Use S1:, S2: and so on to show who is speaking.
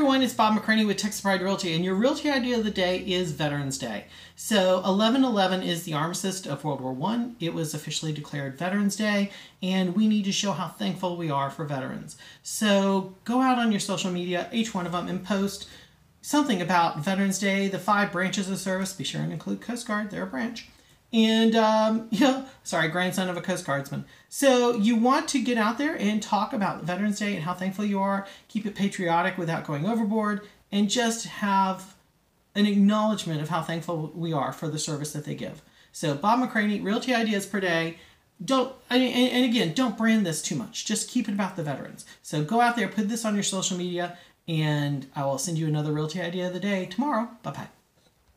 S1: everyone, it's Bob McCraney with Texas Pride Realty, and your realty idea of the day is Veterans Day. So 1111 is the armistice of World War One. It was officially declared Veterans Day, and we need to show how thankful we are for veterans. So go out on your social media, each one of them, and post something about Veterans Day, the five branches of service. Be sure and include Coast Guard; they're a branch and um, you know, sorry, grandson of a Coast Guardsman. So you want to get out there and talk about Veterans Day and how thankful you are. Keep it patriotic without going overboard, and just have an acknowledgement of how thankful we are for the service that they give. So Bob McCraney, Realty Ideas per day. Don't and, and again, don't brand this too much. Just keep it about the veterans. So go out there, put this on your social media, and I will send you another Realty Idea of the day tomorrow. Bye bye.